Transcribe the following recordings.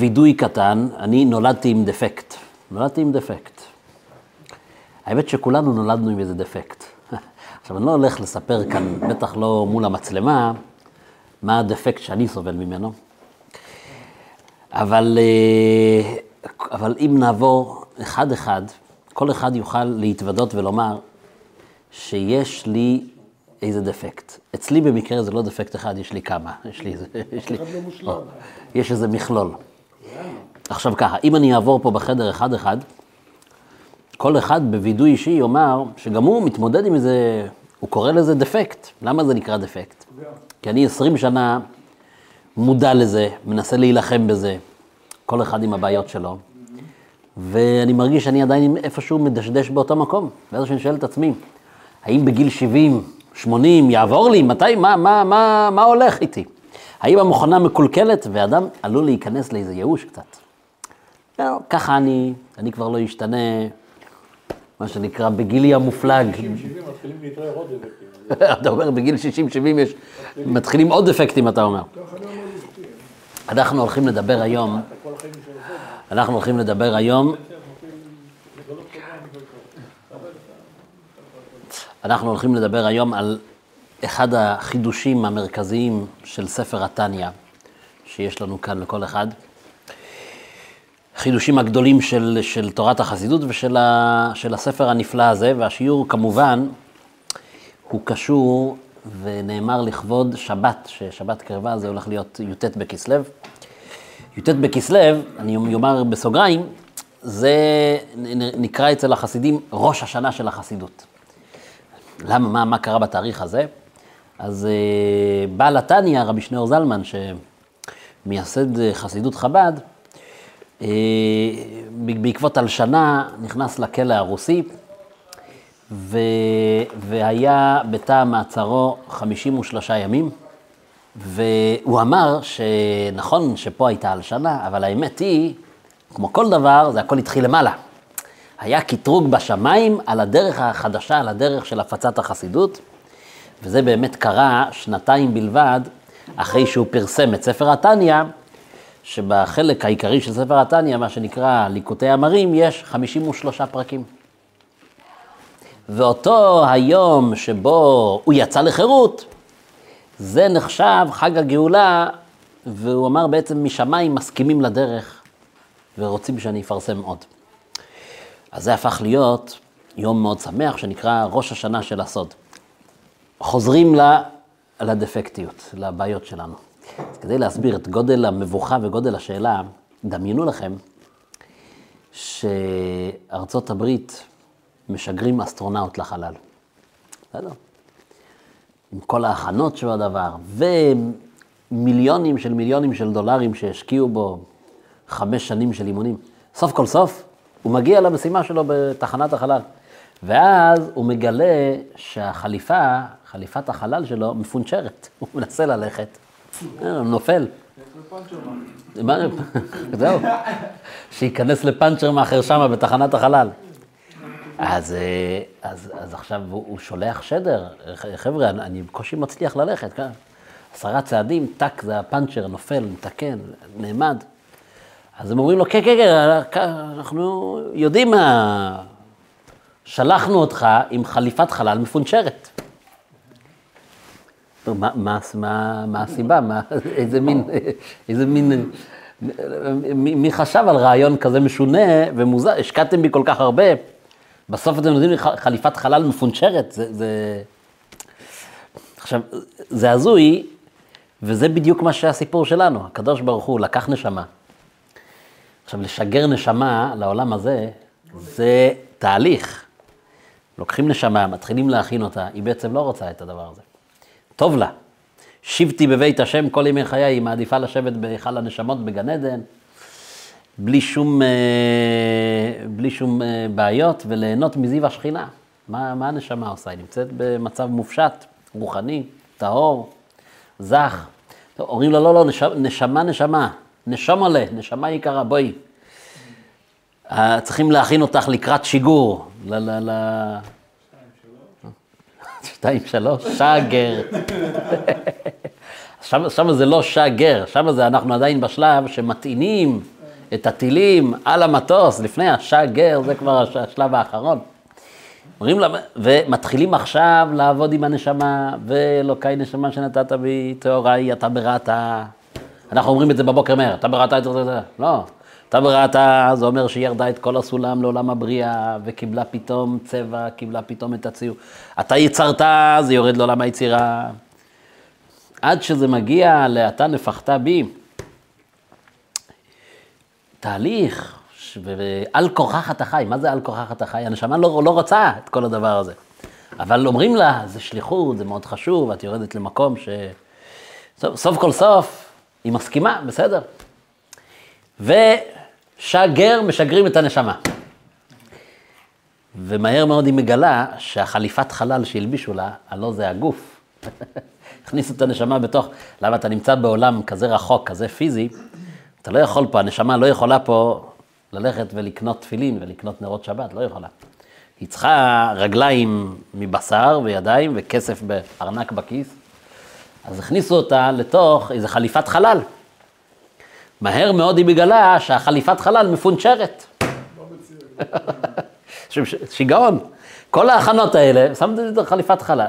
וידוי קטן, אני נולדתי עם דפקט. נולדתי עם דפקט. האמת שכולנו נולדנו עם איזה דפקט. עכשיו, אני לא הולך לספר כאן, בטח לא מול המצלמה, מה הדפקט שאני סובל ממנו. אבל, אה, אבל אם נעבור אחד-אחד, כל אחד יוכל להתוודות ולומר שיש לי איזה דפקט. אצלי במקרה זה לא דפקט אחד, יש לי כמה. יש לי איזה... יש לי... לא יש איזה מכלול. עכשיו ככה, אם אני אעבור פה בחדר אחד-אחד, כל אחד בווידוי אישי יאמר שגם הוא מתמודד עם איזה, הוא קורא לזה דפקט. למה זה נקרא דפקט? כי אני עשרים שנה מודע לזה, מנסה להילחם בזה, כל אחד עם הבעיות שלו, ואני מרגיש שאני עדיין איפשהו מדשדש באותו מקום. ואז אני שואל את עצמי, האם בגיל 70, 80, יעבור לי? מתי, מה, מה, מה, מה הולך איתי? האם המכונה מקולקלת, ואדם עלול להיכנס לאיזה ייאוש קצת. לא, ככה אני, אני כבר לא אשתנה, מה שנקרא, בגילי המופלג. 60-70 מתחילים להתראה עוד דבקים. אתה אומר, בגיל 60-70 יש, מתחילים עוד אפקטים, אתה אומר. אנחנו הולכים לדבר היום. אנחנו הולכים לדבר היום, אנחנו הולכים לדבר היום על אחד החידושים המרכזיים של ספר התניא, שיש לנו כאן לכל אחד. חידושים הגדולים של, של תורת החסידות ושל ה, של הספר הנפלא הזה, והשיעור כמובן הוא קשור ונאמר לכבוד שבת, ששבת קרבה זה הולך להיות י"ט בכסלו. י"ט בכסלו, אני אומר בסוגריים, זה נקרא אצל החסידים ראש השנה של החסידות. למה, מה, מה קרה בתאריך הזה? אז אה, בעל התניא, רבי שניאור זלמן, שמייסד אה, חסידות חב"ד, אה, בעקבות הלשנה נכנס לכלא הרוסי, ו... והיה בתא מעצרו 53 ימים, והוא אמר שנכון שפה הייתה הלשנה, אבל האמת היא, כמו כל דבר, זה הכל התחיל למעלה. היה קטרוג בשמיים על הדרך החדשה, על הדרך של הפצת החסידות, וזה באמת קרה שנתיים בלבד אחרי שהוא פרסם את ספר התניא, שבחלק העיקרי של ספר התניא, מה שנקרא ליקוטי אמרים, יש 53 פרקים. ואותו היום שבו הוא יצא לחירות, זה נחשב חג הגאולה, והוא אמר בעצם משמיים מסכימים לדרך ורוצים שאני אפרסם עוד. אז זה הפך להיות יום מאוד שמח שנקרא ראש השנה של הסוד. חוזרים ל, לדפקטיות, לבעיות שלנו. אז כדי להסביר את גודל המבוכה וגודל השאלה, דמיינו לכם שארצות הברית משגרים אסטרונאוט לחלל. בסדר? עם כל ההכנות של הדבר, ומיליונים של מיליונים של דולרים שהשקיעו בו חמש שנים של אימונים. סוף כל סוף, הוא מגיע למשימה שלו בתחנת החלל. ואז הוא מגלה שהחליפה, חליפת החלל שלו, מפונצ'רת. הוא מנסה ללכת, הוא נופל. זהו, שייכנס לפאנצ'ר מאחר שמה בתחנת החלל. אז, אה, אז, אז עכשיו הוא, הוא שולח שדר, חבר'ה, אני, אני בקושי מצליח ללכת, כן? עשרה צעדים, טאק, זה הפאנצ'ר, נופל, מתקן, נעמד. אז הם אומרים לו, כן, כן, כן, אנחנו יודעים מה... שלחנו אותך עם חליפת חלל מפונצ'רת. טוב, מה, מה, מה, מה הסיבה? מה, איזה מין, איזה מין, מי, מי חשב על רעיון כזה משונה ומוזר? השקעתם בי כל כך הרבה, בסוף אתם נותנים לי חליפת חלל מפונצ'רת, זה, זה... עכשיו, זה הזוי, וזה בדיוק מה שהסיפור שלנו. הקדוש ברוך הוא לקח נשמה. עכשיו, לשגר נשמה לעולם הזה, זה תהליך. לוקחים נשמה, מתחילים להכין אותה, היא בעצם לא רוצה את הדבר הזה. טוב לה. שבתי בבית השם כל ימי חיי, היא מעדיפה לשבת בהיכל הנשמות בגן עדן, בלי שום, אה, בלי שום אה, בעיות, וליהנות מזיו השכינה. מה, מה הנשמה עושה? היא נמצאת במצב מופשט, רוחני, טהור, זך. טוב, אומרים לו, לא, לא, נשמה, נשמה, נשמה, נשמה לה, נשמה יקרה, בואי. אה, צריכים להכין אותך לקראת שיגור. ל... ל, ל... שתיים, שלוש, שגר. שם, זה לא שגר, שם זה אנחנו עדיין בשלב שמטעינים את הטילים על המטוס, לפני השגר, זה כבר הש- השלב האחרון. אומרים לה, ומתחילים עכשיו לעבוד עם הנשמה, ואלוקיי נשמה שנתת בי, טהוריי, אתה בראת. אנחנו אומרים את זה בבוקר מהר, אתה בראת את זה, לא. אתה בראת, זה אומר שהיא ירדה את כל הסולם לעולם הבריאה, וקיבלה פתאום צבע, קיבלה פתאום את הציור. אתה יצרת, זה יורד לעולם היצירה. עד שזה מגיע ל"אתה נפחת בי", תהליך, ו- ועל כורחך אתה חי. מה זה על כורחך אתה חי? הנשמה לא, לא רוצה את כל הדבר הזה. אבל אומרים לה, זה שליחות, זה מאוד חשוב, את יורדת למקום ש... סוף, סוף כל סוף, היא מסכימה, בסדר. ושגר משגרים את הנשמה. ומהר מאוד היא מגלה שהחליפת חלל שהלבישו לה, הלא זה הגוף. הכניסו את הנשמה בתוך, למה אתה נמצא בעולם כזה רחוק, כזה פיזי, אתה לא יכול פה, הנשמה לא יכולה פה ללכת ולקנות תפילין ולקנות נרות שבת, לא יכולה. היא צריכה רגליים מבשר וידיים וכסף בארנק בכיס, אז הכניסו אותה לתוך איזו חליפת חלל. מהר מאוד היא מגלה שהחליפת חלל מפונצ'רת. שיגעון. כל ההכנות האלה, שמת את זה בחליפת חלל.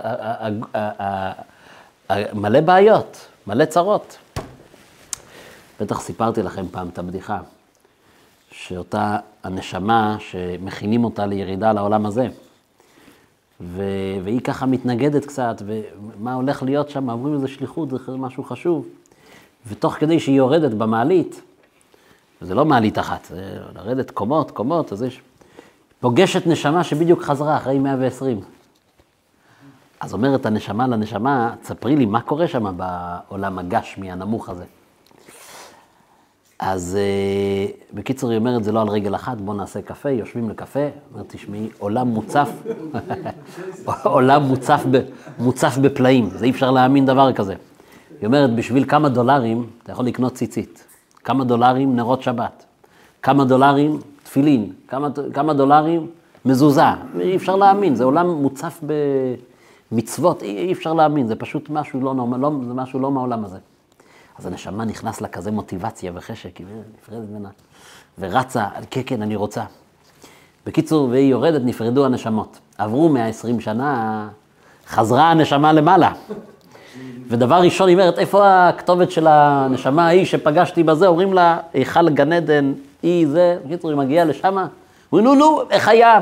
מלא בעיות, מלא צרות. בטח סיפרתי לכם פעם את הבדיחה, שאותה הנשמה שמכינים אותה לירידה לעולם הזה, ו... והיא ככה מתנגדת קצת, ומה הולך להיות שם, אומרים לזה שליחות, זה משהו חשוב. ותוך כדי שהיא יורדת במעלית, זה לא מעלית אחת, זה לרדת קומות, קומות, אז יש... פוגשת נשמה שבדיוק חזרה אחרי 120. אז אומרת הנשמה לנשמה, תספרי לי מה קורה שם בעולם הגשמי הנמוך הזה. אז אה, בקיצור, היא אומרת, זה לא על רגל אחת, בוא נעשה קפה, יושבים לקפה, אומרת, תשמעי, עולם מוצף, עולם מוצף, מוצף בפלאים, זה אי אפשר להאמין דבר כזה. היא אומרת, בשביל כמה דולרים אתה יכול לקנות ציצית, כמה דולרים נרות שבת, כמה דולרים תפילין, כמה, כמה דולרים מזוזה, אי אפשר להאמין, זה עולם מוצף במצוות, אי, אי אפשר להאמין, זה פשוט משהו לא, נורמל, לא, זה משהו לא מהעולם הזה. אז הנשמה נכנס לה כזה מוטיבציה וחשק, היא נפרדת ממנה, ורצה, כן, כן, אני רוצה. בקיצור, והיא יורדת, נפרדו הנשמות. עברו 120 שנה, חזרה הנשמה למעלה. ודבר ראשון, היא אומרת, איפה הכתובת של הנשמה ההיא שפגשתי בזה? אומרים לה, היכל גן עדן, היא זה. בקיצור, היא מגיעה לשם, אומרים, נו, נו, איך היה?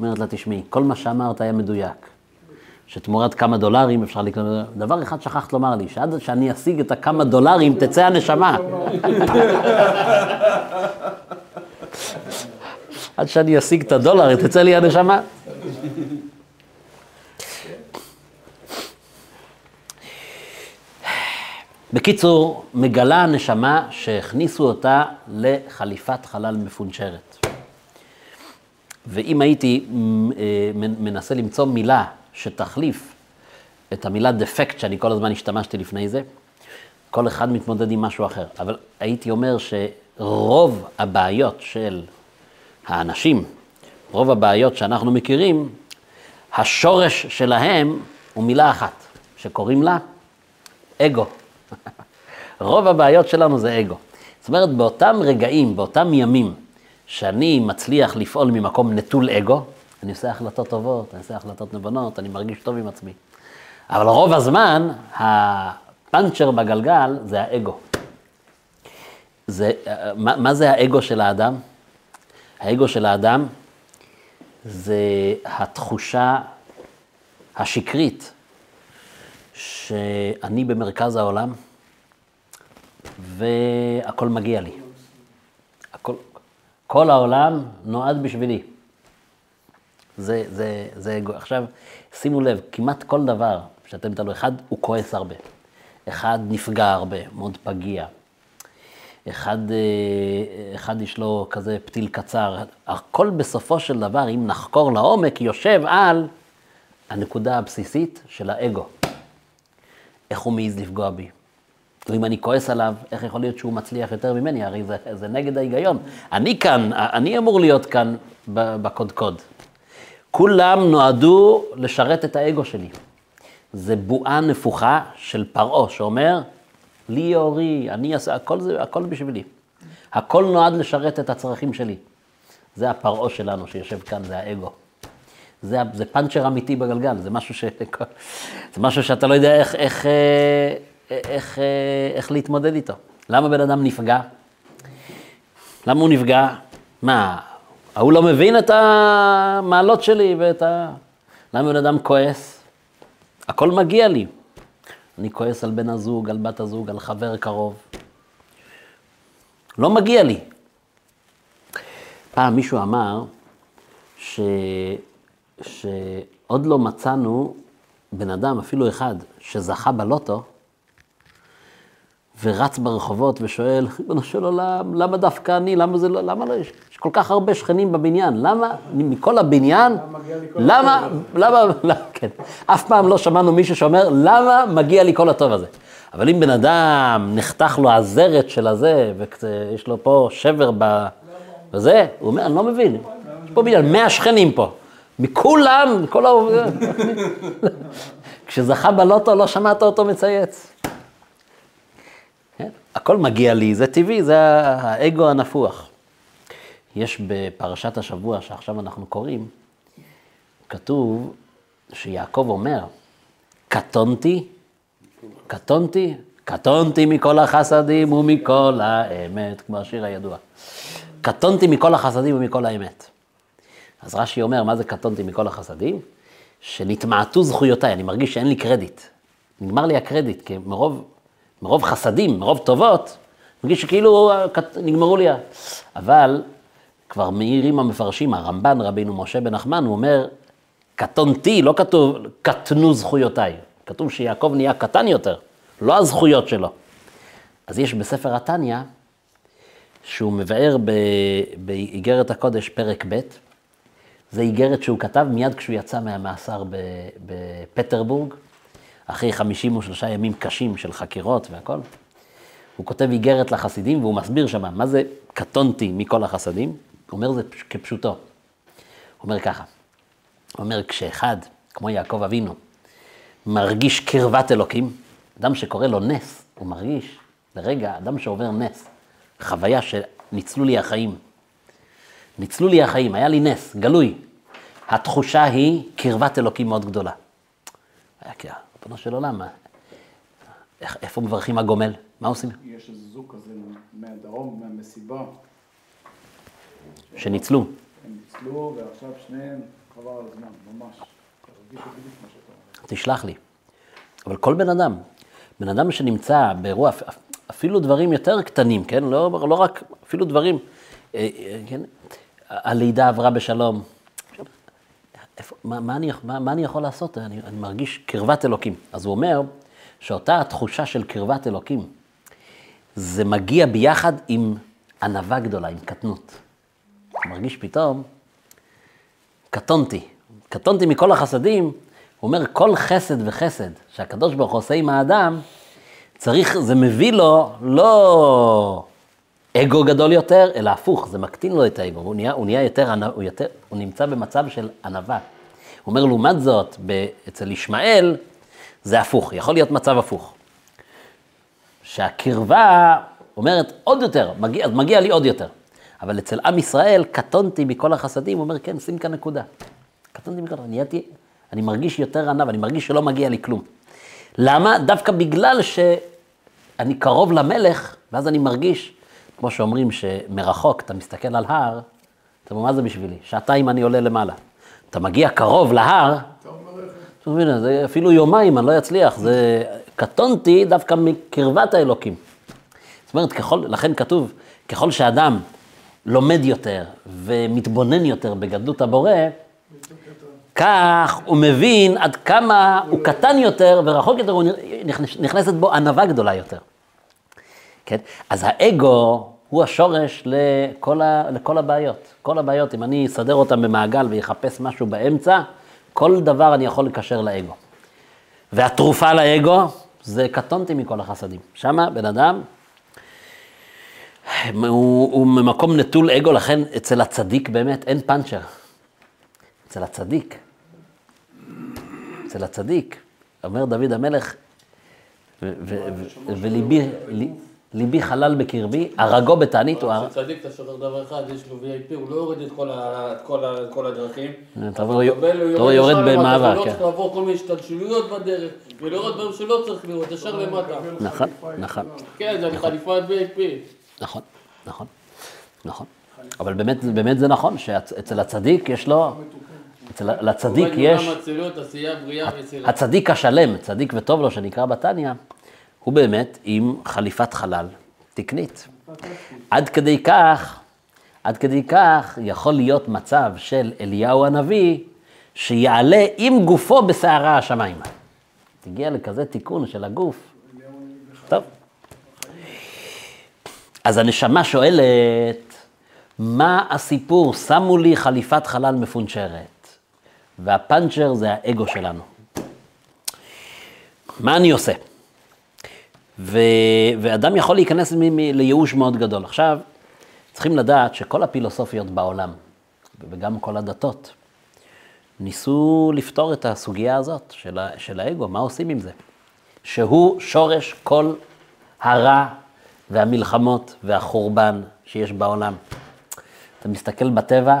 אומרת לה, תשמעי, כל מה שאמרת היה מדויק. שתמורת כמה דולרים אפשר לקנות, דבר אחד שכחת לומר לי, שעד שאני אשיג את הכמה דולרים תצא הנשמה. עד שאני אשיג את הדולר, תצא לי הנשמה. בקיצור, מגלה הנשמה שהכניסו אותה לחליפת חלל מפונצ'רת. ואם הייתי אה, מנסה למצוא מילה שתחליף את המילה דפקט שאני כל הזמן השתמשתי לפני זה, כל אחד מתמודד עם משהו אחר. אבל הייתי אומר שרוב הבעיות של האנשים, רוב הבעיות שאנחנו מכירים, השורש שלהם הוא מילה אחת, שקוראים לה אגו. רוב הבעיות שלנו זה אגו. זאת אומרת, באותם רגעים, באותם ימים, שאני מצליח לפעול ממקום נטול אגו, אני עושה החלטות טובות, אני עושה החלטות נבונות, אני מרגיש טוב עם עצמי. אבל רוב הזמן, הפאנצ'ר בגלגל זה האגו. זה, מה, מה זה האגו של האדם? האגו של האדם זה התחושה השקרית שאני במרכז העולם והכל מגיע לי. הכל, כל העולם נועד בשבילי. זה, זה, זה. עכשיו, שימו לב, כמעט כל דבר שאתם תלו, אחד הוא כועס הרבה, אחד נפגע הרבה, מאוד פגיע, אחד, אה, אחד יש לו כזה פתיל קצר, הכל בסופו של דבר, אם נחקור לעומק, יושב על הנקודה הבסיסית של האגו. איך הוא מעז לפגוע בי? ואם אני כועס עליו, איך יכול להיות שהוא מצליח יותר ממני? הרי זה, זה נגד ההיגיון. אני כאן, אני אמור להיות כאן בקודקוד. כולם נועדו לשרת את האגו שלי. זה בועה נפוחה של פרעה, שאומר, לי אורי, אני אעשה, הכל, זה, הכל בשבילי. הכל נועד לשרת את הצרכים שלי. זה הפרעה שלנו שיושב כאן, זה האגו. זה, זה פאנצ'ר אמיתי בגלגל, זה משהו, ש... זה משהו שאתה לא יודע איך, איך, אה, איך, איך, איך להתמודד איתו. למה בן אדם נפגע? למה הוא נפגע? מה, ההוא לא מבין את המעלות שלי ואת ה... למה בן אדם כועס? הכל מגיע לי. אני כועס על בן הזוג, על בת הזוג, על חבר קרוב. לא מגיע לי. פעם מישהו אמר ש... שעוד לא מצאנו בן אדם, אפילו אחד, שזכה בלוטו, ורץ ברחובות ושואל, ריבונו של עולם, למה דווקא אני? למה זה לא, למה לא יש? יש כל כך הרבה שכנים בבניין, למה מכל הבניין, למה, למה, למה, כן, אף פעם לא שמענו מישהו שאומר, למה מגיע לי כל הטוב הזה? אבל אם בן אדם נחתך לו הזרת של הזה, ויש לו פה שבר ב... וזה, הוא אומר, אני לא מבין, יש פה בניין, מאה שכנים פה, מכולם, כל ה... כשזכה בלוטו לא שמעת אותו מצייץ. הכל מגיע לי, זה טבעי, זה האגו הנפוח. יש בפרשת השבוע שעכשיו אנחנו קוראים, כתוב שיעקב אומר, קטונתי, קטונתי, קטונתי מכל החסדים ומכל האמת, כמו השיר הידוע. קטונתי מכל החסדים ומכל האמת. אז רש"י אומר, מה זה קטונתי מכל החסדים? שנתמעטו זכויותיי, אני מרגיש שאין לי קרדיט. נגמר לי הקרדיט, כי מרוב, מרוב חסדים, מרוב טובות, מרגיש שכאילו נגמרו לי. אבל כבר מעירים המפרשים, הרמב"ן, רבינו משה בן נחמן, הוא אומר, קטונתי, לא כתוב קטנו זכויותיי, כתוב שיעקב נהיה קטן יותר, לא הזכויות שלו. אז יש בספר התניא, שהוא מבאר באיגרת הקודש, פרק ב', זה איגרת שהוא כתב מיד כשהוא יצא מהמאסר בפטרבורג, אחרי 53 ימים קשים של חקירות והכל. הוא כותב איגרת לחסידים והוא מסביר שם מה זה קטונתי מכל החסדים. הוא אומר זה כפשוטו. הוא אומר ככה, הוא אומר כשאחד, כמו יעקב אבינו, מרגיש קרבת אלוקים, אדם שקורא לו נס, הוא מרגיש לרגע, אדם שעובר נס, חוויה שניצלו לי החיים. ניצלו לי החיים, היה לי נס, גלוי. התחושה היא קרבת אלוקים מאוד גדולה. היה כאילו, ריבונו של עולם, מה? איך, איפה מברכים הגומל? מה עושים? יש איזה זוג כזה מהדרום, מהמסיבה. שניצלו. הם ניצלו, ועכשיו שניהם חבל על הזמן, ממש. תשלח לי. אבל כל בן אדם, בן אדם שנמצא באירוע, אפילו דברים יותר קטנים, כן? לא, לא רק, אפילו דברים, אה, אה, כן? הלידה עברה בשלום. איפה, מה, מה, אני, מה, מה אני יכול לעשות? אני, אני מרגיש קרבת אלוקים. אז הוא אומר שאותה התחושה של קרבת אלוקים, זה מגיע ביחד עם ענווה גדולה, עם קטנות. הוא מרגיש פתאום, קטונתי. קטונתי מכל החסדים, הוא אומר, כל חסד וחסד שהקדוש ברוך הוא עושה עם האדם, צריך, זה מביא לו לא אגו גדול יותר, אלא הפוך, זה מקטין לו את האגו, הוא נהיה, הוא נהיה יותר, הוא, יותר, הוא נמצא במצב של ענווה. הוא אומר, לעומת זאת, אצל ישמעאל, זה הפוך, יכול להיות מצב הפוך. שהקרבה אומרת עוד יותר, מגיע, אז מגיע לי עוד יותר. אבל אצל עם ישראל, קטונתי מכל החסדים, הוא אומר, כן, שים כאן נקודה. קטונתי מכל, נהייתי, אני מרגיש יותר ענב, אני מרגיש שלא מגיע לי כלום. למה? דווקא בגלל שאני קרוב למלך, ואז אני מרגיש, כמו שאומרים שמרחוק אתה מסתכל על הר, אתה אומר, מה זה בשבילי? שעתיים אני עולה למעלה. אתה מגיע קרוב להר, אתה מבין, זה אפילו יומיים, אני לא אצליח, זה קטונתי דווקא מקרבת האלוקים. זאת אומרת, ככל, לכן כתוב, ככל שאדם לומד יותר ומתבונן יותר בגדלות הבורא, כך הוא מבין עד כמה הוא קטן יותר ורחוק יותר, נכנסת בו ענווה גדולה יותר. כן? אז האגו הוא השורש לכל, ה, לכל הבעיות. כל הבעיות, אם אני אסדר אותם במעגל ויחפש משהו באמצע, כל דבר אני יכול לקשר לאגו. והתרופה לאגו זה קטונתי מכל החסדים. שמה בן אדם, הוא, הוא ממקום נטול אגו, לכן אצל הצדיק באמת אין פאנצ'ר. אצל הצדיק, אצל הצדיק, אומר דוד המלך, וליבי לי- ליבי חלל בקרבי, הרגו בתענית, הוא הר- כשצדיק אתה שוכר דבר אחד, יש לו VIP, הוא לא יורד את כל הדרכים. אתה רואה- אתה יורד הוא לא כן. צריך לעבור כל מיני השתלשלויות בדרך, ולראות דברים שלא צריך לראות, ישר למטה. נכון, נכון, כן, זה חליפת VIP. נכון, נכון, נכון. אבל באמת, באמת זה נכון, שאצל הצדיק יש לו, אצל הצדיק עומד יש. הצדיק השלם, צדיק וטוב לו, שנקרא בתניא, הוא באמת עם חליפת חלל תקנית. עד כדי כך, עד כדי כך יכול להיות מצב של אליהו הנביא, שיעלה עם גופו בסערה השמיימה. תגיע לכזה תיקון של הגוף. טוב. אז הנשמה שואלת, מה הסיפור? שמו לי חליפת חלל מפונצ'רת, והפאנצ'ר זה האגו שלנו. מה אני עושה? ו... ואדם יכול להיכנס מ... מ... לייאוש מאוד גדול. עכשיו, צריכים לדעת שכל הפילוסופיות בעולם, וגם כל הדתות, ניסו לפתור את הסוגיה הזאת של, ה... של האגו, מה עושים עם זה? שהוא שורש כל הרע והמלחמות והחורבן שיש בעולם. אתה מסתכל בטבע,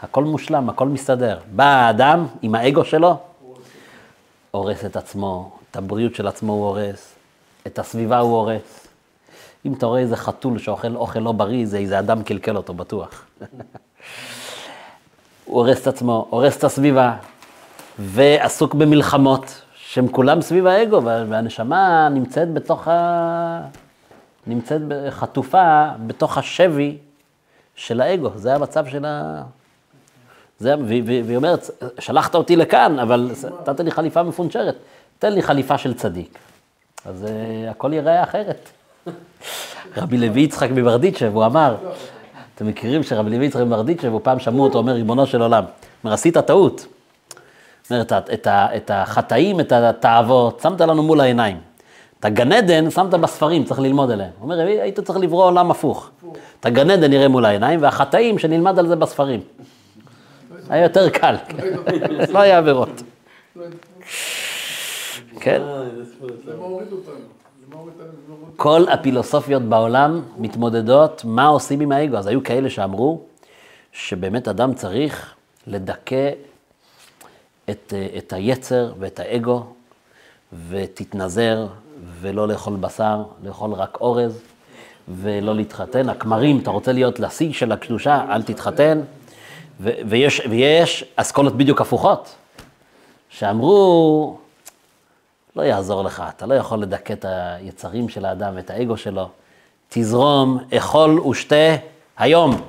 הכל מושלם, הכל מסתדר. בא האדם עם האגו שלו, הורס את עצמו, את הבריאות של עצמו הוא הורס, את הסביבה הוא הורס. אם אתה רואה איזה חתול שאוכל אוכל לא בריא, זה איזה אדם קלקל אותו בטוח. הוא הורס את עצמו, הורס את הסביבה, ועסוק במלחמות, שהם כולם סביב האגו, וה- והנשמה נמצאת בתוך ה... נמצאת חטופה בתוך השבי של האגו, זה המצב של ה... זה, והיא אומרת, שלחת אותי לכאן, אבל נתת לי חליפה מפונצ'רת, תן לי חליפה של צדיק. אז uh, הכל ייראה אחרת. רבי לוי יצחק מברדיצ'ב, הוא אמר, אתם מכירים שרבי לוי יצחק מברדיצ'ב, הוא פעם שמעו אותו אומר, ריבונו של עולם, אומר, עשית טעות. אומר, את, ה- את, החטאים, את התאוות, שמת לנו מול העיניים. את הגן עדן שמת בספרים, צריך ללמוד עליהם. הוא אומר, היית צריך לברוא עולם הפוך. את הגן עדן נראה מול העיניים, והחטאים שנלמד על זה בספרים. היה יותר קל, לא היה עבירות. מוריד כל הפילוסופיות בעולם מתמודדות מה עושים עם האגו. אז היו כאלה שאמרו שבאמת אדם צריך לדכא את, אה, את היצר ואת האגו, ותתנזר ולא לאכול בשר, לאכול רק אורז, ולא להתחתן. הכמרים, אתה רוצה להיות לשיא של הקדושה, אל תתחתן. ו- ויש, ויש אסכולות בדיוק הפוכות, שאמרו, לא יעזור לך, אתה לא יכול לדכא את היצרים של האדם, את האגו שלו. תזרום, אכול ושתה היום.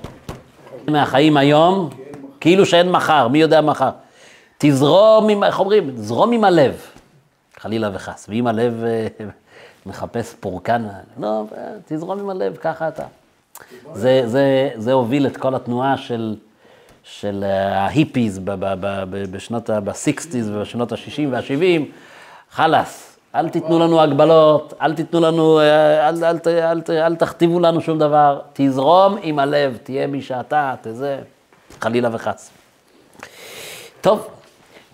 מהחיים היום, כאילו שאין מחר, מי יודע מחר. תזרום עם, איך אומרים? זרום עם הלב, חלילה וחס. ואם הלב אה, מחפש פורקן, לא, אה, תזרום עם הלב, ככה אתה. זה, זה, זה הוביל את כל התנועה של, של אה, ההיפיז בשנות ה- ב-60's ובשנות ה-60 וה-70. חלאס, אל תיתנו לנו הגבלות, אל תיתנו לנו, אה, אל, אל, אל, ת- אל תכתיבו לנו שום דבר. תזרום עם הלב, תהיה מי שאתה, תזה, חלילה וחס. טוב,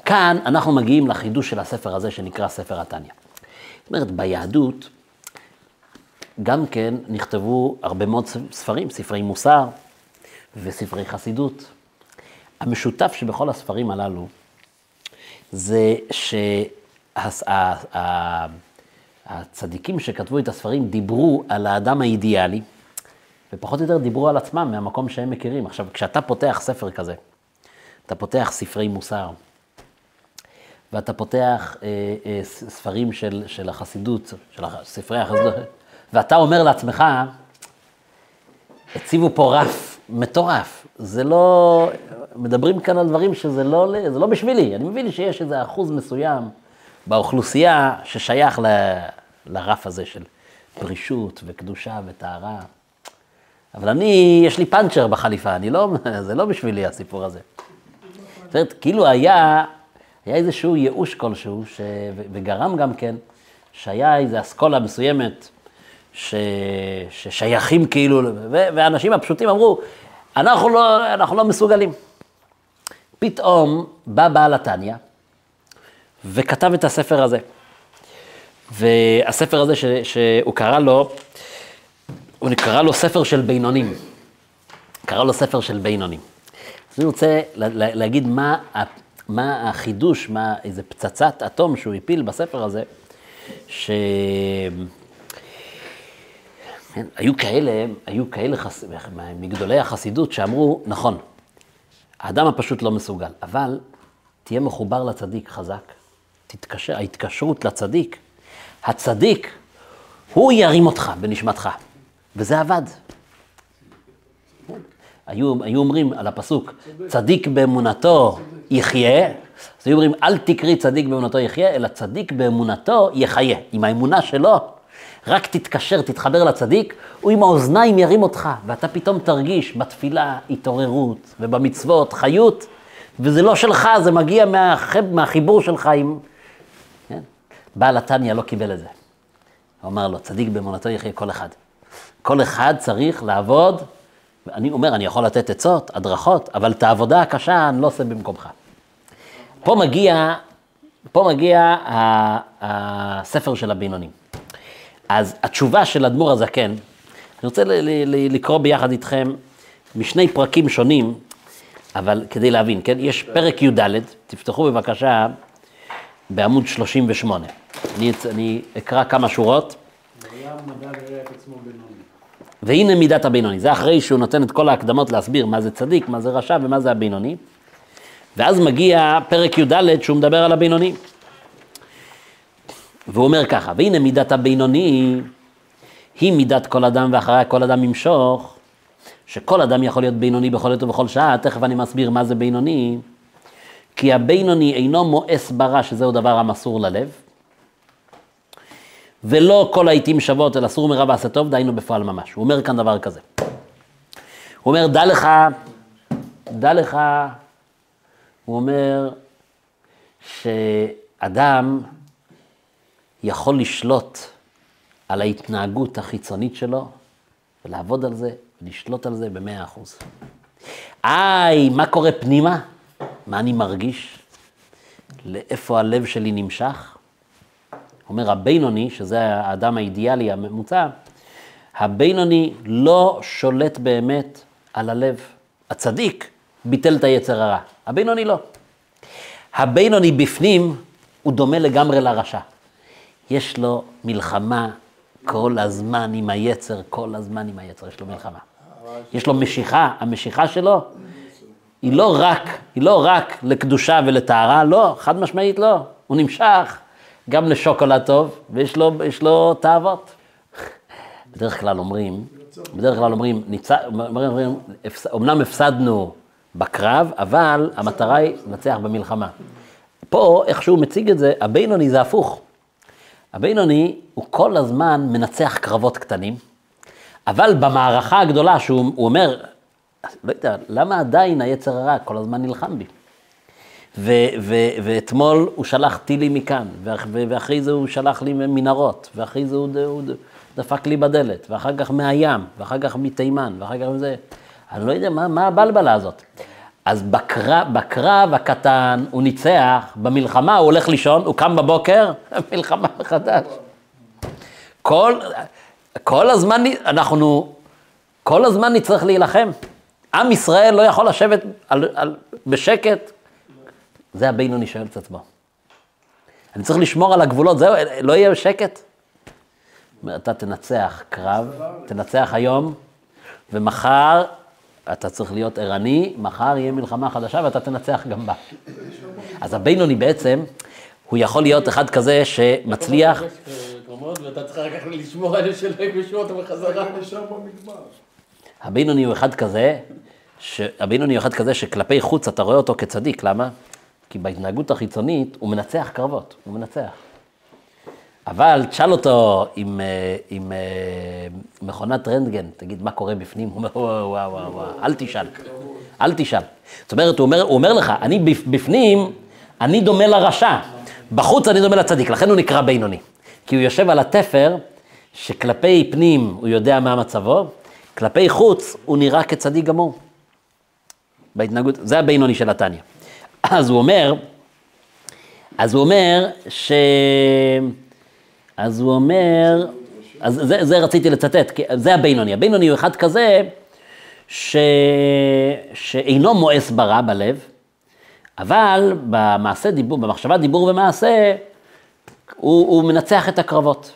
כאן אנחנו מגיעים לחידוש של הספר הזה שנקרא ספר התניא. זאת אומרת, ביהדות גם כן נכתבו הרבה מאוד ספרים, ספרי מוסר וספרי חסידות. המשותף שבכל הספרים הללו זה שהצדיקים שכתבו את הספרים דיברו על האדם האידיאלי, ופחות או יותר דיברו על עצמם מהמקום שהם מכירים. עכשיו, כשאתה פותח ספר כזה, אתה פותח ספרי מוסר, ואתה פותח אה, אה, ספרים של, של החסידות, של ספרי החסידות, ואתה אומר לעצמך, הציבו פה רף מטורף. זה לא, מדברים כאן על דברים שזה לא, זה לא בשבילי. אני מבין שיש איזה אחוז מסוים באוכלוסייה ששייך ל, לרף הזה של פרישות וקדושה וטהרה. אבל אני, יש לי פאנצ'ר בחליפה, אני לא, זה לא בשבילי הסיפור הזה. זאת אומרת, כאילו היה, היה איזשהו ייאוש כלשהו, ש... וגרם גם כן, שהיה איזו אסכולה מסוימת, ש... ששייכים כאילו, ו... והאנשים הפשוטים אמרו, אנחנו לא, אנחנו לא מסוגלים. פתאום בא בעל התניא, וכתב את הספר הזה. והספר הזה ש, שהוא קרא לו, הוא קרא לו ספר של בינונים. קרא לו ספר של בינונים. אז אני רוצה לה, להגיד מה, מה החידוש, מה איזה פצצת אטום שהוא הפיל בספר הזה, ש... כן, היו כאלה, היו כאלה חס... מגדולי החסידות שאמרו, נכון, האדם הפשוט לא מסוגל, אבל תהיה מחובר לצדיק חזק, תתקשר, ההתקשרות לצדיק, הצדיק, הוא ירים אותך בנשמתך, וזה עבד. היו, היו אומרים על הפסוק, צדיק באמונתו יחיה, אז היו אומרים, אל תקרי צדיק באמונתו יחיה, אלא צדיק באמונתו יחיה. עם האמונה שלו, רק תתקשר, תתחבר לצדיק, הוא עם האוזניים ירים אותך, ואתה פתאום תרגיש בתפילה התעוררות, ובמצוות חיות, וזה לא שלך, זה מגיע מהח... מהחיבור שלך עם... בעל התניא לא קיבל את זה. הוא אמר לו, צדיק באמונתו יחיה כל אחד. כל אחד צריך לעבוד, אני אומר, אני יכול לתת עצות, הדרכות, אבל את העבודה הקשה אני לא עושה במקומך. פה מגיע, פה מגיע הספר של הבינונים. אז התשובה של אדמו"ר הזקן, אני רוצה לקרוא ביחד איתכם משני פרקים שונים, אבל כדי להבין, כן? יש פרק י"ד, תפתחו בבקשה בעמוד 38. אני, אקרא כמה שורות. והנה מידת הבינוני. זה אחרי שהוא נותן את כל ההקדמות להסביר מה זה צדיק, מה זה רשע ומה זה הבינוני. ואז מגיע פרק י"ד שהוא מדבר על הבינוני. והוא אומר ככה, והנה מידת הבינוני היא מידת כל אדם ואחריה כל אדם ימשוך, שכל אדם יכול להיות בינוני בכל עת ובכל שעה, תכף אני מסביר מה זה בינוני, כי הבינוני אינו מואס ברע, שזהו דבר המסור ללב, ולא כל העיתים שוות, אלא סור מרע ועשה טוב, דהיינו בפועל ממש. הוא אומר כאן דבר כזה. הוא אומר, דע לך, דע לך, הוא אומר שאדם יכול לשלוט על ההתנהגות החיצונית שלו, ולעבוד על זה, ולשלוט על זה במאה אחוז. איי, מה קורה פנימה? מה אני מרגיש? לאיפה הלב שלי נמשך? אומר הבינוני, שזה האדם האידיאלי הממוצע, הבינוני לא שולט באמת על הלב. הצדיק ביטל את היצר הרע, הבינוני לא. הבינוני בפנים הוא דומה לגמרי לרשע. יש לו מלחמה כל הזמן עם היצר, כל הזמן עם היצר, יש לו מלחמה. יש לו משיכה, המשיכה שלו היא לא רק, היא לא רק לקדושה ולטהרה, לא, חד משמעית לא. הוא נמשך גם לשוקולד טוב, ויש לו, לו תאוות. בדרך כלל אומרים, בדרך כלל אומרים, ניצ... אומרים, הפס... אמנם הפסדנו בקרב, אבל המטרה היא לנצח במלחמה. פה, איך שהוא מציג את זה, הבינוני זה הפוך. הבינוני הוא כל הזמן מנצח קרבות קטנים, אבל במערכה הגדולה שהוא הוא אומר, לא יודע, למה עדיין היצר הרע כל הזמן נלחם בי? ו- ו- ואתמול הוא שלח טילים מכאן, ואח- ואחרי זה הוא שלח לי מנהרות, ואחרי זה הוא, הוא דפק לי בדלת, ואחר כך מהים, ואחר כך מתימן, ואחר כך מזה. אני לא יודע מה, מה הבלבלה הזאת. אז בקרב, בקרב הקטן הוא ניצח, במלחמה הוא הולך לישון, הוא קם בבוקר, מלחמה מחדש. כל, כל הזמן אנחנו, כל הזמן נצטרך להילחם. עם ישראל לא יכול לשבת על, על, בשקט. זה הבינוני שואל את עצמו. אני צריך לשמור על הגבולות, זהו, לא יהיה שקט. אתה תנצח קרב, תנצח היום, ומחר אתה צריך להיות ערני, מחר יהיה מלחמה חדשה ואתה תנצח גם בה. אז הבינוני בעצם, הוא יכול להיות אחד כזה שמצליח, קרמות, ואתה צריך אחר כך לשמור על אלה שלא יגשו אותו בחזרה. הבינוני הוא אחד כזה, ש... הבינוני הוא אחד כזה שכלפי חוץ אתה רואה אותו כצדיק, למה? כי בהתנהגות החיצונית הוא מנצח קרבות, הוא מנצח. אבל תשאל אותו עם, אה, עם אה, מכונת רנטגן, תגיד מה קורה בפנים, הוא אומר וואו וואו וואו, וואו, אל תשאל, אל תשאל. זאת אומרת, הוא אומר, הוא אומר לך, אני בפ- בפנים, אני דומה לרשע, בחוץ אני דומה לצדיק, לכן הוא נקרא בינוני. כי הוא יושב על התפר שכלפי פנים הוא יודע מה מצבו, כלפי חוץ הוא נראה כצדיק גמור. בהתנהגות, זה הבינוני של התניא. אז הוא אומר, אז הוא אומר ש... אז הוא אומר, אז זה, זה רציתי לצטט, כי זה הבינוני. הבינוני הוא אחד כזה ש... שאינו מואס ברע בלב, אבל במעשה דיבור, במחשבה דיבור ומעשה, הוא, הוא מנצח את הקרבות.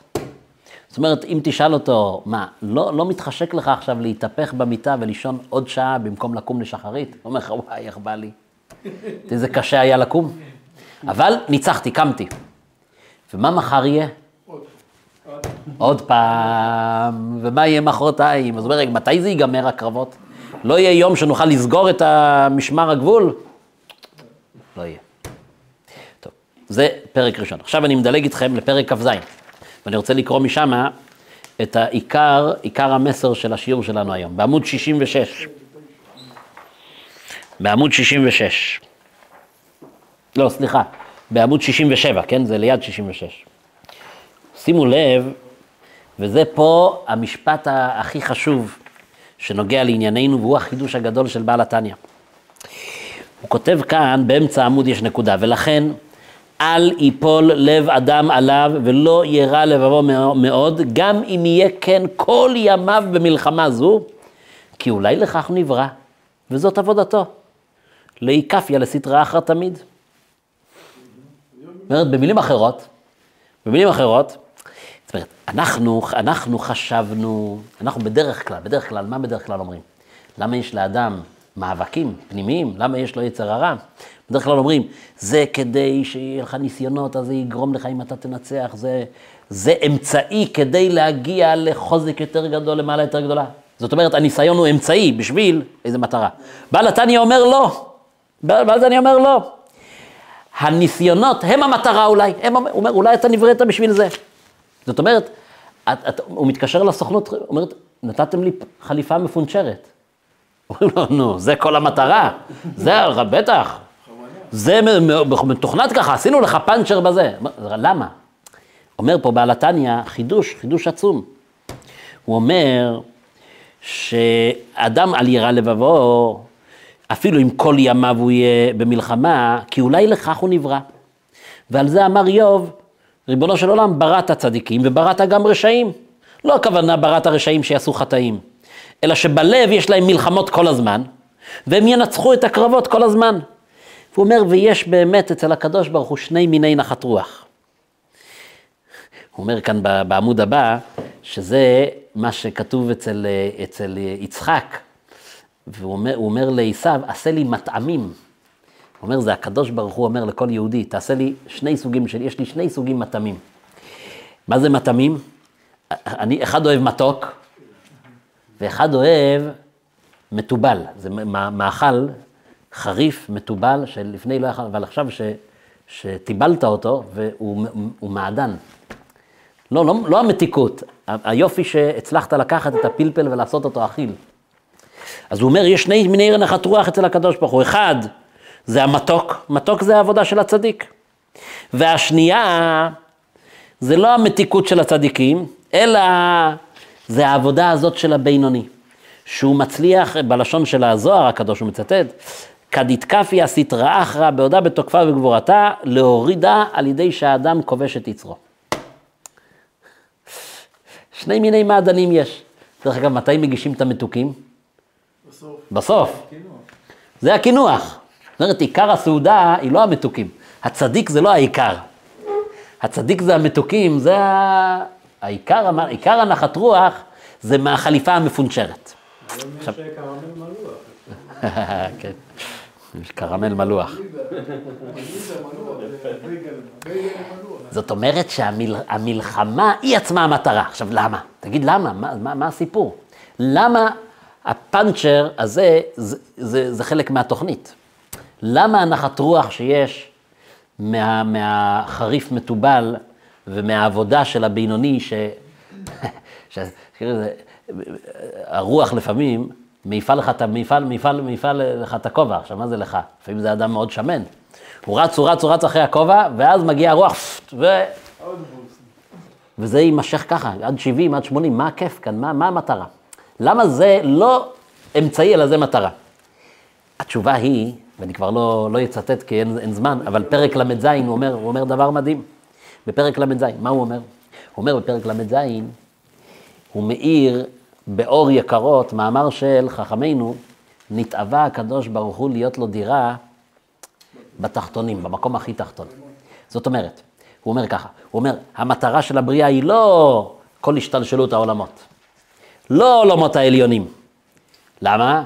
זאת אומרת, אם תשאל אותו, מה, לא, לא מתחשק לך עכשיו להתהפך במיטה ולישון עוד שעה במקום לקום לשחרית? הוא אומר לך, וואי, איך בא לי. איזה קשה היה לקום. אבל ניצחתי, קמתי. ומה מחר יהיה? עוד פעם, ומה יהיה מחרתיים? אז הוא אומר, מתי זה ייגמר הקרבות? לא יהיה יום שנוכל לסגור את המשמר הגבול? לא יהיה. טוב, זה פרק ראשון. עכשיו אני מדלג איתכם לפרק כ"ז, ואני רוצה לקרוא משם את העיקר, עיקר המסר של השיעור שלנו היום, בעמוד 66. בעמוד 66. לא, סליחה, בעמוד 67, כן? זה ליד 66. שימו לב, וזה פה המשפט הכי חשוב שנוגע לענייננו, והוא החידוש הגדול של בעל התניא. הוא כותב כאן, באמצע העמוד יש נקודה, ולכן אל ייפול לב אדם עליו ולא ירע לבבו מאוד, גם אם יהיה כן כל ימיו במלחמה זו, כי אולי לכך נברא, וזאת עבודתו. להיקפיה לסטרא אחרא תמיד. אומרת, במילים אחרות, במילים אחרות, זאת אומרת, אנחנו, אנחנו חשבנו, אנחנו בדרך כלל, בדרך כלל, מה בדרך כלל אומרים? למה יש לאדם מאבקים פנימיים? למה יש לו יצר הרע? בדרך כלל אומרים, זה כדי שיהיה לך ניסיונות, אז זה יגרום לך אם אתה תנצח, זה, זה אמצעי כדי להגיע לחוזק יותר גדול, למעלה יותר גדולה. זאת אומרת, הניסיון הוא אמצעי בשביל איזה מטרה. בעל התניא אומר לא. בעל התניא אומר לא. הניסיונות הם המטרה אולי, הם, הוא אומר, אולי אתה נבראת בשביל זה. זאת אומרת, את, את, הוא מתקשר לסוכנות, הוא אומר, נתתם לי חליפה מפונצ'רת. אומרים לו, נו, זה כל המטרה, זה, בטח, זה מתוכנת ככה, עשינו לך פאנצ'ר בזה. למה? אומר פה בעל התניא, חידוש, חידוש עצום. הוא אומר שאדם על יראה לבבו, אפילו אם כל ימיו הוא יהיה במלחמה, כי אולי לכך הוא נברא. ועל זה אמר איוב, ריבונו של עולם, בראת צדיקים ובראת גם רשעים. לא הכוונה בראת רשעים שיעשו חטאים, אלא שבלב יש להם מלחמות כל הזמן, והם ינצחו את הקרבות כל הזמן. והוא אומר, ויש באמת אצל הקדוש ברוך הוא שני מיני נחת רוח. הוא אומר כאן בעמוד הבא, שזה מה שכתוב אצל, אצל יצחק, והוא אומר, אומר לעשו, עשה לי מטעמים. הוא אומר, זה הקדוש ברוך הוא אומר לכל יהודי, תעשה לי שני סוגים של, יש לי שני סוגים מטעמים. מה זה מטעמים? אני, אחד אוהב מתוק, ואחד אוהב מתובל. זה מאכל חריף, מתובל, שלפני לא יכול, אבל עכשיו ש, שטיבלת אותו, והוא מעדן. לא, לא, לא המתיקות, היופי שהצלחת לקחת את הפלפל ולעשות אותו אכיל. אז הוא אומר, יש שני מיני נחת רוח אצל הקדוש ברוך הוא. אחד, זה המתוק, מתוק זה העבודה של הצדיק. והשנייה, זה לא המתיקות של הצדיקים, אלא זה העבודה הזאת של הבינוני. שהוא מצליח, בלשון של הזוהר הקדוש הוא מצטט, כדתקפיה סטרא אחרא בעודה בתוקפה וגבורתה, להורידה על ידי שהאדם כובש את יצרו. שני מיני מעדנים יש. דרך אגב, מתי מגישים את המתוקים? בסוף. בסוף. זה הקינוח. זאת אומרת, עיקר הסעודה היא לא המתוקים. הצדיק זה לא העיקר. הצדיק זה המתוקים, זה ה... העיקר, עיקר הנחת רוח זה מהחליפה המפונצ'רת. היום יש קרמל מלוח. כן, יש קרמל מלוח. זאת אומרת שהמלחמה היא עצמה המטרה. עכשיו, למה? תגיד למה, מה, מה, מה הסיפור? למה הפאנצ'ר הזה, זה, זה, זה חלק מהתוכנית? למה הנחת רוח שיש מה, מהחריף מתובל ומהעבודה של הבינוני, ש... ש... הרוח לפעמים מעיפה לך, מעיפה, מעיפה, מעיפה לך את הכובע. עכשיו, מה זה לך? לפעמים זה אדם מאוד שמן. הוא רץ, הוא רץ, הוא רץ אחרי הכובע, ואז מגיע הרוח, ו... וזה יימשך ככה, עד 70, עד 80, מה הכיף כאן? מה, מה המטרה? למה זה לא אמצעי, אלא זה מטרה? התשובה היא, ואני כבר לא, לא אצטט כי אין, אין זמן, אבל פרק ל"ז הוא הוא אומר דבר מדהים. בפרק ל"ז, מה הוא אומר? הוא אומר בפרק ל"ז, הוא מאיר באור יקרות, מאמר של חכמינו, נתאווה הקדוש ברוך הוא להיות לו דירה בתחתונים, במקום הכי תחתון. זאת אומרת, הוא אומר ככה, הוא אומר, המטרה של הבריאה היא לא כל השתלשלות העולמות, לא עולמות העליונים. למה?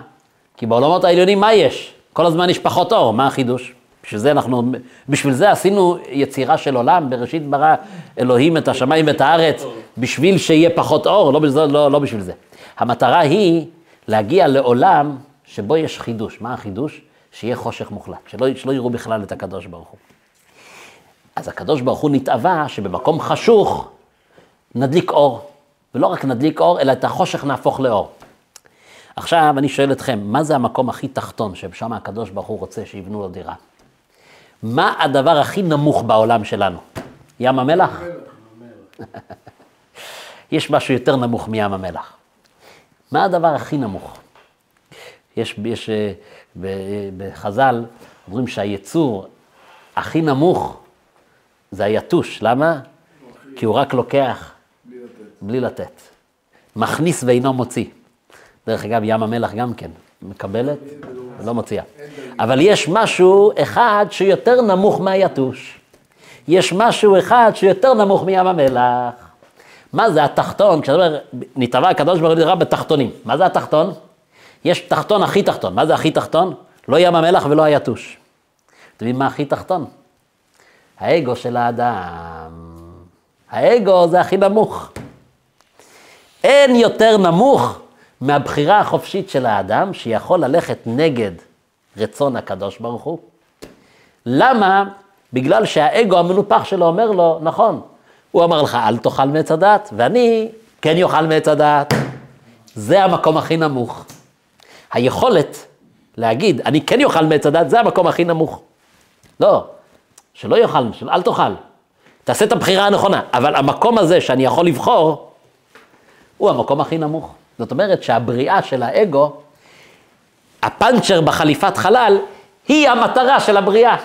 כי בעולמות העליונים מה יש? כל הזמן יש פחות אור, מה החידוש? בשביל זה אנחנו, בשביל זה עשינו יצירה של עולם, בראשית ברא אלוהים את השמיים ואת הארץ, בשביל שיהיה פחות אור, לא, לא, לא, בשביל זה. המטרה היא להגיע לעולם שבו יש חידוש. מה החידוש? שיהיה חושך מוחלט, שלא, שלא יראו בכלל את הקדוש ברוך הוא. אז הקדוש ברוך הוא נתאווה שבמקום חשוך נדליק אור. ולא רק נדליק אור, אלא את החושך נהפוך לאור. עכשיו אני שואל אתכם, מה זה המקום הכי תחתון ששם הקדוש ברוך הוא רוצה שיבנו לו דירה? מה הדבר הכי נמוך בעולם שלנו? ים המלח? יש משהו יותר נמוך מים המלח. מה הדבר הכי נמוך? יש, יש אה, בחז"ל, אומרים שהיצור הכי נמוך זה היתוש. למה? כי הוא רק לוקח בלי לתת. מכניס ואינו מוציא. דרך אגב, ים המלח גם כן, מקבלת ולא מוציאה. אבל יש משהו אחד שיותר נמוך מהיתוש. יש משהו אחד שיותר נמוך מים המלח. מה זה התחתון? כשאתה אומר, נתבע הקדוש ברוך הוא בתחתונים. מה זה התחתון? יש תחתון הכי תחתון. מה זה הכי תחתון? לא ים המלח ולא היתוש. אתם יודעים מה הכי תחתון? האגו של האדם. האגו זה הכי נמוך. אין יותר נמוך מהבחירה החופשית של האדם שיכול ללכת נגד רצון הקדוש ברוך הוא. למה? בגלל שהאגו המנופח שלו אומר לו, נכון, הוא אמר לך, אל תאכל מעץ הדת, ואני כן יאכל מעץ הדת. זה המקום הכי נמוך. היכולת להגיד, אני כן יאכל מעץ הדת, זה המקום הכי נמוך. לא, שלא יאכל, של אל תאכל. תעשה את הבחירה הנכונה, אבל המקום הזה שאני יכול לבחור, הוא המקום הכי נמוך. זאת אומרת שהבריאה של האגו, הפאנצ'ר בחליפת חלל, היא המטרה של הבריאה.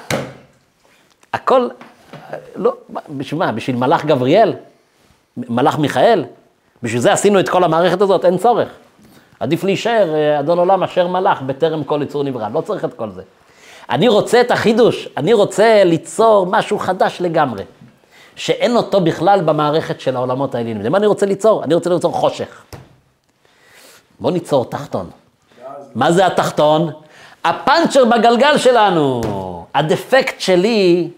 הכל, לא, בשביל מה? בשביל מלאך גבריאל? מלאך מיכאל? בשביל זה עשינו את כל המערכת הזאת, אין צורך. עדיף להישאר אה, אדון עולם אשר מלאך בטרם כל יצור נברא, לא צריך את כל זה. אני רוצה את החידוש, אני רוצה ליצור משהו חדש לגמרי, שאין אותו בכלל במערכת של העולמות העליונים. למה אני רוצה ליצור? אני רוצה ליצור חושך. בוא ניצור תחתון. מה זה התחתון? הפאנצ'ר בגלגל שלנו. הדפקט שלי,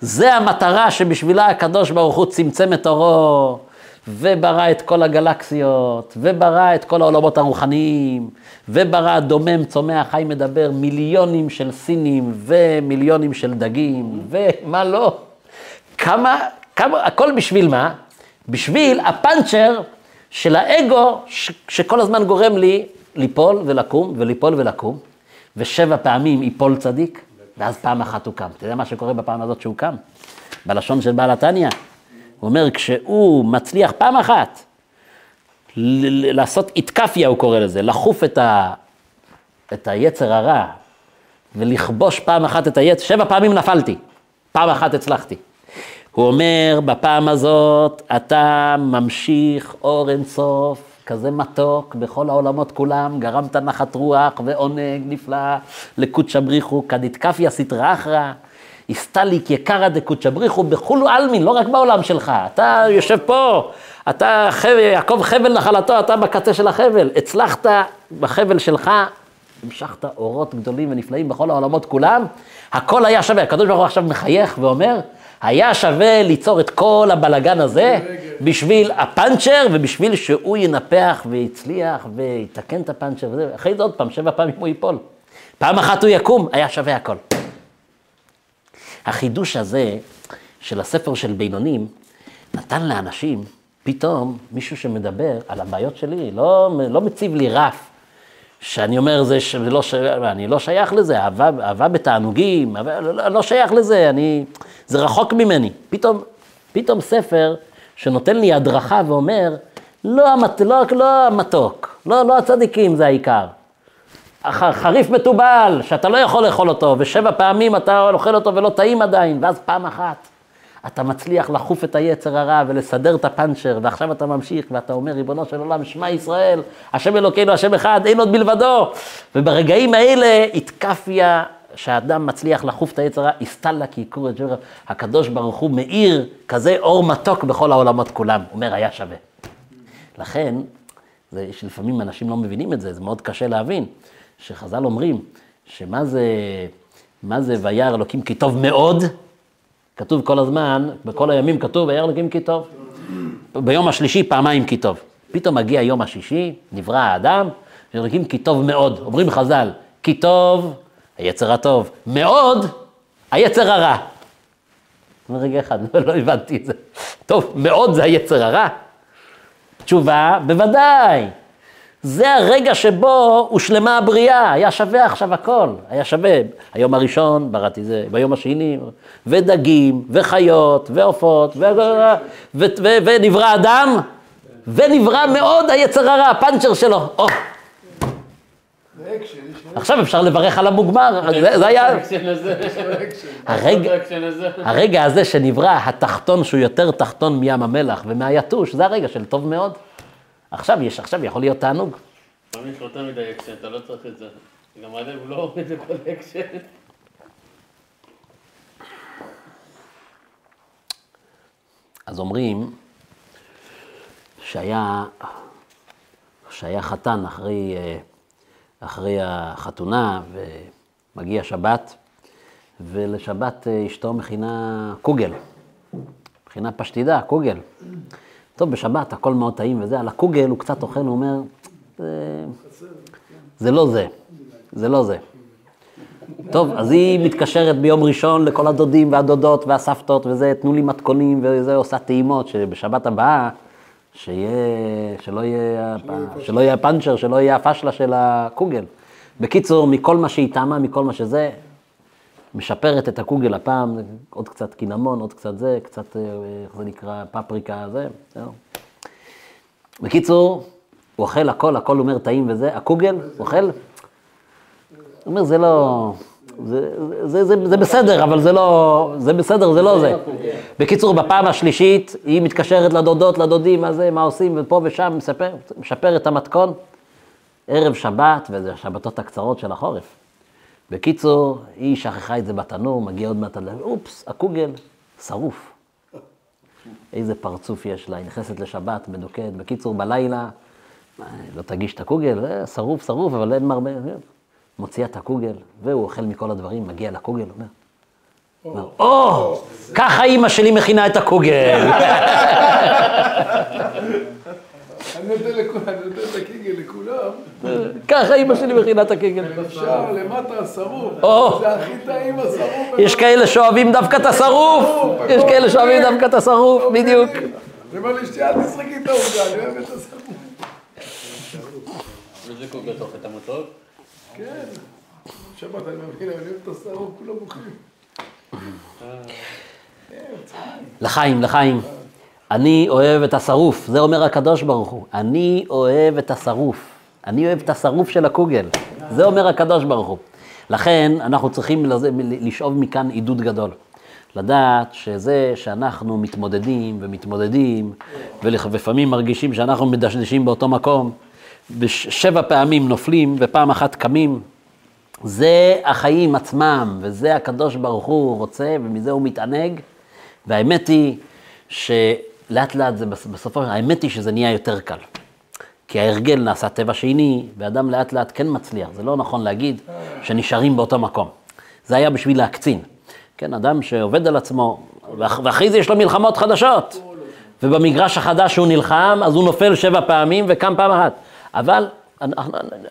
זה המטרה שבשבילה הקדוש ברוך הוא צמצם את אורו, וברא את כל הגלקסיות, וברא את כל העולמות הרוחניים, וברא דומם, צומח, חי, מדבר, מיליונים של סינים, ומיליונים של דגים, ומה לא. כמה, כמה, הכל בשביל מה? בשביל הפאנצ'ר של האגו ש, שכל הזמן גורם לי ליפול ולקום וליפול ולקום, ושבע פעמים ייפול צדיק, ואז פעם אחת הוא קם. אתה יודע מה שקורה בפעם הזאת שהוא קם? בלשון של בעל התניא, הוא אומר, כשהוא מצליח פעם אחת לעשות איתקפיה, הוא קורא לזה, לחוף את, ה, את היצר הרע ולכבוש פעם אחת את היצר, שבע פעמים נפלתי, פעם אחת הצלחתי. הוא אומר, בפעם הזאת אתה ממשיך אור אינסוף, כזה מתוק, בכל העולמות כולם, גרמת נחת רוח ועונג נפלא לקודשא בריחו, כדתקפיה סטרא אחרא, הסתליק יקרא דקודשא בריחו בכולו עלמין, לא רק בעולם שלך, אתה יושב פה, אתה חבל, יעקב חבל נחלתו, אתה בקצה של החבל, הצלחת בחבל שלך, המשכת אורות גדולים ונפלאים בכל העולמות כולם, הכל היה שווה, הקדוש ברוך הוא עכשיו מחייך ואומר, היה שווה ליצור את כל הבלגן הזה בשביל הפאנצ'ר ובשביל שהוא ינפח ויצליח ויתקן את הפאנצ'ר וזה, אחרי זה עוד פעם, שבע פעמים הוא ייפול. פעם אחת הוא יקום, היה שווה הכל. החידוש הזה של הספר של בינונים נתן לאנשים פתאום מישהו שמדבר על הבעיות שלי, לא, לא מציב לי רף שאני אומר, זה, ש... לא ש... אני לא שייך לזה, אהבה, אהבה בתענוגים, אהבה, לא, לא, לא שייך לזה, אני, זה רחוק ממני. פתאום, פתאום ספר שנותן לי הדרכה ואומר, לא, המת... לא, לא המתוק, לא, לא הצדיקים זה העיקר. חריף מתובל, שאתה לא יכול לאכול אותו, ושבע פעמים אתה אוכל אותו ולא טעים עדיין, ואז פעם אחת אתה מצליח לחוף את היצר הרע ולסדר את הפאנצ'ר, ועכשיו אתה ממשיך ואתה אומר, ריבונו של עולם, שמע ישראל, השם אלוקינו, השם אחד, אין עוד מלבדו. וברגעים האלה התקפיה שהאדם מצליח לחוף את היצר הרע, הסתלה כי יקור את ג'רה, הקדוש ברוך הוא מאיר כזה אור מתוק בכל העולמות כולם. הוא אומר, היה שווה. לכן, זה שלפעמים אנשים לא מבינים את זה, זה מאוד קשה להבין, שחז"ל אומרים, שמה זה, מה זה וירא אלוקים כי טוב מאוד, כתוב כל הזמן, בכל הימים כתוב וירא אלוקים כי טוב. ביום השלישי פעמיים כי טוב. פתאום מגיע יום השישי, נברא האדם, אלוקים כי טוב מאוד. אומרים חז"ל, כי טוב, היצר הטוב, מאוד, היצר הרע. רגע אחד, לא הבנתי את זה. טוב, מאוד זה היצר הרע. תשובה, בוודאי. זה הרגע שבו הושלמה הבריאה, היה שווה עכשיו הכל, היה שווה. היום הראשון בראתי זה, ביום השני, ודגים, וחיות, ועופות, ו... ו... ו... ונברא אדם, ונברא מאוד היצר הרע, הפאנצ'ר שלו. לו עכשיו אפשר לברך על המוגמר, זה, היה... הרגע הזה שנברא, התחתון שהוא יותר תחתון מים המלח ומהיתוש, זה הרגע של טוב מאוד. עכשיו יש, עכשיו יכול להיות תענוג. לפעמים יש יותר מדי אקשן, אתה לא צריך את זה. גם הלב לא עומד לכל אקשן. אז אומרים שהיה, שהיה חתן אחרי, אה, אחרי החתונה ומגיע שבת, ולשבת אה, אשתו מכינה קוגל, מכינה פשטידה, קוגל. טוב, בשבת הכל מאוד טעים וזה, על הקוגל הוא קצת אוכל, הוא אומר, זה, זה לא זה, זה לא זה. טוב, אז היא מתקשרת ביום ראשון לכל הדודים והדודות והסבתות וזה, תנו לי מתכונים וזה, עושה טעימות, שבשבת הבאה, שיהיה, שלא יהיה, הפאנצ'ר, שלא יהיה הפשלה של הקוגל. בקיצור, מכל מה שהיא טעמה, מכל מה שזה, משפרת את הקוגל הפעם, עוד קצת קינמון, עוד קצת זה, קצת, אה, איך זה נקרא, פפריקה, זה, זהו. בקיצור, הוא אוכל הכל, הכל אומר טעים וזה, הקוגל, הוא אוכל, הוא אומר, זה לא... זה, בסדר, אבל זה לא... זה בסדר, זה לא זה. בקיצור, בפעם השלישית, היא מתקשרת לדודות, לדודים, מה זה, מה עושים, ופה ושם, מספר, משפר את המתכון. ערב שבת, וזה השבתות הקצרות של החורף. בקיצור, היא שכחה את זה בתנור, מגיע עוד מעט, אופס, הקוגל, שרוף. איזה פרצוף יש לה, היא נכנסת לשבת, מדוכאת. בקיצור, בלילה, אה, לא תגיש את הקוגל, אה, שרוף, שרוף, אבל אין מרבה. מוציאה את הקוגל, והוא אוכל מכל הדברים, מגיע לקוגל, אומר, או, ככה אימא שלי מכינה את הקוגל. נותן לכולם, אני נותן את הקיגל לכולם. ככה אימא שלי מכינה את הקוגל. אפשר למטה השרוף. זה הכי טעים השרוף. יש כאלה שאוהבים דווקא את השרוף, יש כאלה שאוהבים דווקא את השרוף, בדיוק. אני אומר לאשתי, אל תשחקי את העוגה, אני אוהב את השרוף. וזה קוגל תוך את המתוק. כן. שבת אני מבין, אני אוהב את השרוף, כולם אוכלים. לחיים, לחיים. אני אוהב את השרוף, זה אומר הקדוש ברוך הוא. אני אוהב את השרוף. אני אוהב את השרוף של הקוגל. זה אומר הקדוש ברוך הוא. לכן אנחנו צריכים לשאוב מכאן עידוד גדול. לדעת שזה שאנחנו מתמודדים ומתמודדים, ולפעמים מרגישים שאנחנו מדשדשים באותו מקום, שבע פעמים נופלים ופעם אחת קמים, זה החיים עצמם, וזה הקדוש ברוך הוא רוצה, ומזה הוא מתענג. והאמת היא שלאט לאט זה בס- בסופו של האמת היא שזה נהיה יותר קל. כי ההרגל נעשה טבע שני, ואדם לאט לאט כן מצליח. זה לא נכון להגיד שנשארים באותו מקום. זה היה בשביל להקצין. כן, אדם שעובד על עצמו, ואח- ואחרי זה יש לו מלחמות חדשות. ובמגרש החדש שהוא נלחם, אז הוא נופל שבע פעמים וקם פעם אחת. אבל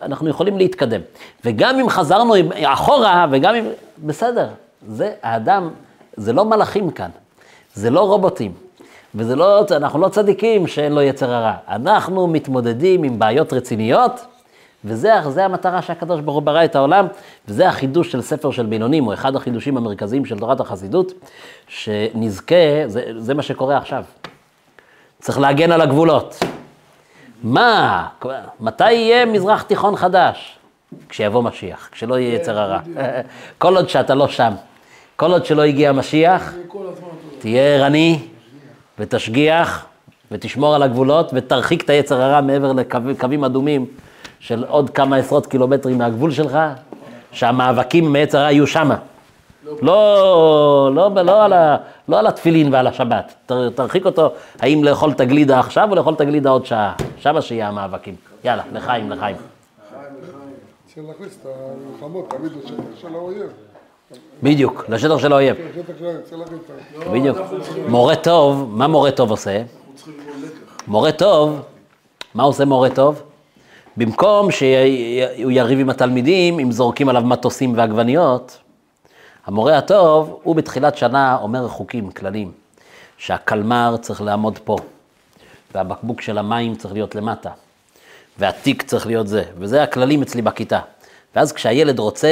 אנחנו, יכולים להתקדם. וגם אם חזרנו אחורה, וגם אם... בסדר, זה האדם, זה לא מלאכים כאן, זה לא רובוטים. וזה לא, אנחנו לא צדיקים שאין לו יצר הרע. אנחנו מתמודדים עם בעיות רציניות, וזה זה המטרה שהקדוש ברוך הוא ברא את העולם, וזה החידוש של ספר של בינונים, או אחד החידושים המרכזיים של תורת החסידות, שנזכה, זה, זה מה שקורה עכשיו. צריך להגן על הגבולות. מה, מתי יהיה מזרח תיכון חדש? כשיבוא משיח, כשלא יהיה יצר הרע. כל עוד שאתה לא שם, כל עוד שלא הגיע משיח, דבר. תהיה ערני ותשגיח ותשמור על הגבולות ותרחיק את היצר הרע מעבר לקווים אדומים של עוד כמה עשרות קילומטרים מהגבול שלך, שהמאבקים עם היצר הרע יהיו שמה. לא, לא, לא, על ה, לא על התפילין ועל השבת. תר, תרחיק אותו, האם לאכול את הגלידה עכשיו או לאכול את הגלידה עוד שעה. שמה שיהיה המאבקים. יאללה, לחיים, לחיים. צריך להכניס את המלחמות תמיד לשטח של האויב. בדיוק, לשטח של האויב. בדיוק. מורה טוב, מה מורה טוב עושה? מורה טוב, מה עושה מורה טוב? במקום שהוא יריב עם התלמידים, אם זורקים עליו מטוסים ועגבניות, המורה הטוב, הוא בתחילת שנה אומר חוקים, כללים, שהקלמר צריך לעמוד פה, והבקבוק של המים צריך להיות למטה, והתיק צריך להיות זה, וזה הכללים אצלי בכיתה. ואז כשהילד רוצה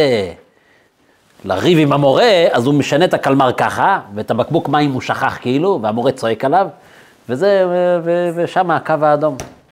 לריב עם המורה, אז הוא משנה את הקלמר ככה, ואת הבקבוק מים הוא שכח כאילו, והמורה צועק עליו, וזה, ושם הקו האדום.